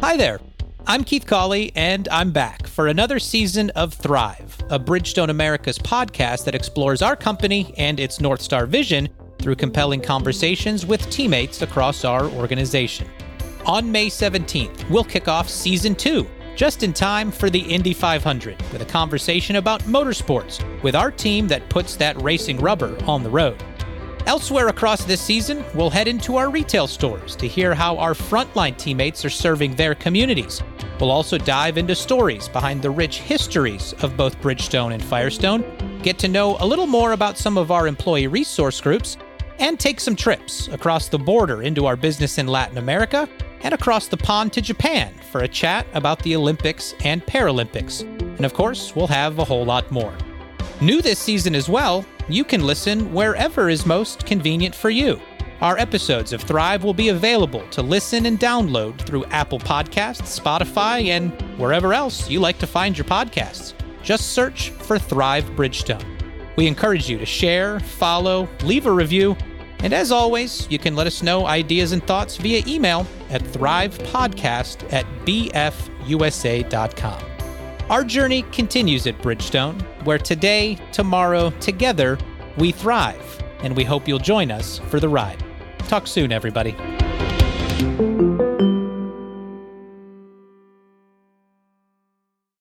Hi there. I'm Keith Cawley, and I'm back for another season of Thrive, a Bridgestone Americas podcast that explores our company and its North Star vision through compelling conversations with teammates across our organization. On May 17th, we'll kick off season two, just in time for the Indy 500, with a conversation about motorsports with our team that puts that racing rubber on the road. Elsewhere across this season, we'll head into our retail stores to hear how our frontline teammates are serving their communities. We'll also dive into stories behind the rich histories of both Bridgestone and Firestone, get to know a little more about some of our employee resource groups, and take some trips across the border into our business in Latin America and across the pond to Japan for a chat about the Olympics and Paralympics. And of course, we'll have a whole lot more. New this season as well, you can listen wherever is most convenient for you. Our episodes of Thrive will be available to listen and download through Apple Podcasts, Spotify, and wherever else you like to find your podcasts. Just search for Thrive Bridgestone. We encourage you to share, follow, leave a review, and as always, you can let us know ideas and thoughts via email at thrivepodcast at bfusa.com. Our journey continues at Bridgestone, where today, tomorrow, together, we thrive, and we hope you'll join us for the ride. Talk soon, everybody.